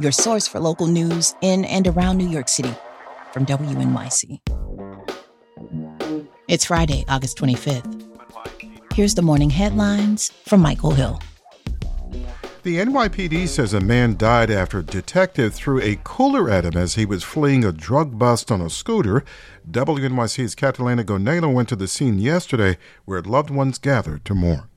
your source for local news in and around New York City from WNYC. It's Friday, August 25th. Here's the morning headlines from Michael Hill. The NYPD says a man died after a detective threw a cooler at him as he was fleeing a drug bust on a scooter. WNYC's Catalina Gonella went to the scene yesterday where loved ones gathered to mourn.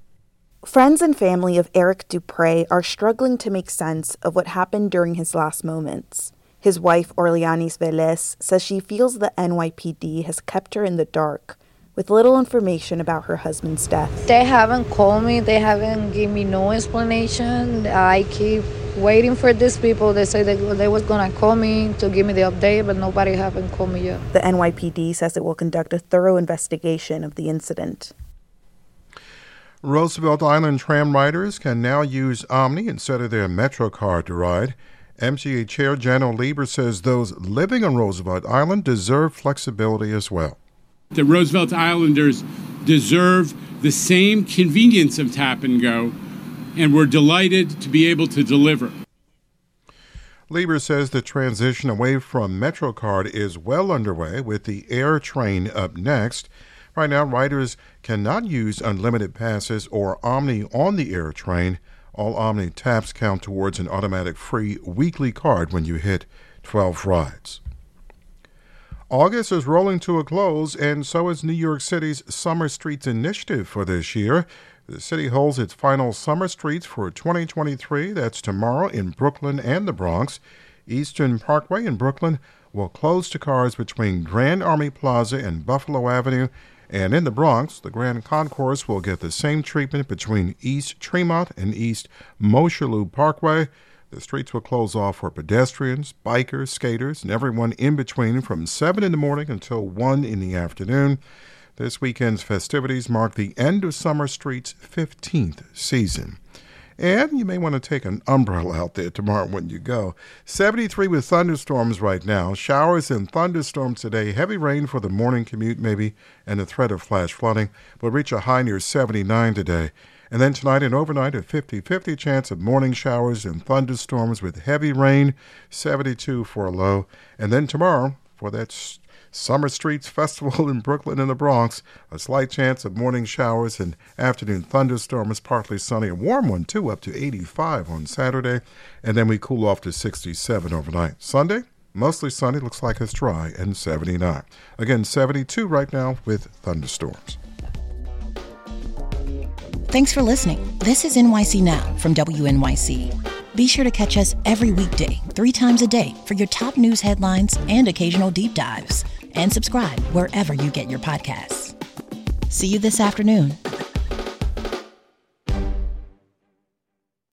Friends and family of Eric Dupre are struggling to make sense of what happened during his last moments. His wife, Orleanis Velez, says she feels the NYPD has kept her in the dark with little information about her husband's death. They haven't called me, they haven't given me no explanation. I keep waiting for these people. They say they, they was gonna call me to give me the update, but nobody haven't called me yet. The NYPD says it will conduct a thorough investigation of the incident. Roosevelt Island tram riders can now use OMNY instead of their MetroCard to ride. MTA Chair Janno Lieber says those living on Roosevelt Island deserve flexibility as well. The Roosevelt Islanders deserve the same convenience of tap and go, and we're delighted to be able to deliver. Lieber says the transition away from MetroCard is well underway with the Air Train up next. Right now, riders cannot use unlimited passes or OMNY on the Air Train. All OMNY taps count towards an automatic free weekly card when you hit 12 rides. August is rolling to a close, and so is New York City's Summer Streets Initiative for this year. The city holds its final Summer Streets for 2023. That's tomorrow in Brooklyn and the Bronx. Eastern Parkway in Brooklyn will close to cars between Grand Army Plaza and Buffalo Avenue. And in the Bronx, the Grand Concourse will get the same treatment between East Tremont and East Mosholu Parkway. The streets will close off for pedestrians, bikers, skaters, and everyone in between from 7 in the morning until 1 in the afternoon. This weekend's festivities mark the end of Summer Street's 15th season. And you may want to take an umbrella out there tomorrow when you go. 73 with thunderstorms right now. Showers and thunderstorms today. Heavy rain for the morning commute, maybe, and the threat of flash flooding. Will reach a high near 79 today. And then tonight and overnight, a 50 50 chance of morning showers and thunderstorms with heavy rain, 72 for a low. And then tomorrow, for that Summer Streets Festival in Brooklyn and the Bronx, a slight chance of morning showers and afternoon thunderstorms, partly sunny, a warm one too, up to 85 on Saturday. And then we cool off to 67 overnight. Sunday, mostly sunny, looks like it's dry, and 79. Again, 72 right now with thunderstorms. Thanks for listening. This is NYC Now from WNYC. Be sure to catch us every weekday, three times a day, for your top news headlines and occasional deep dives. And subscribe wherever you get your podcasts. See you this afternoon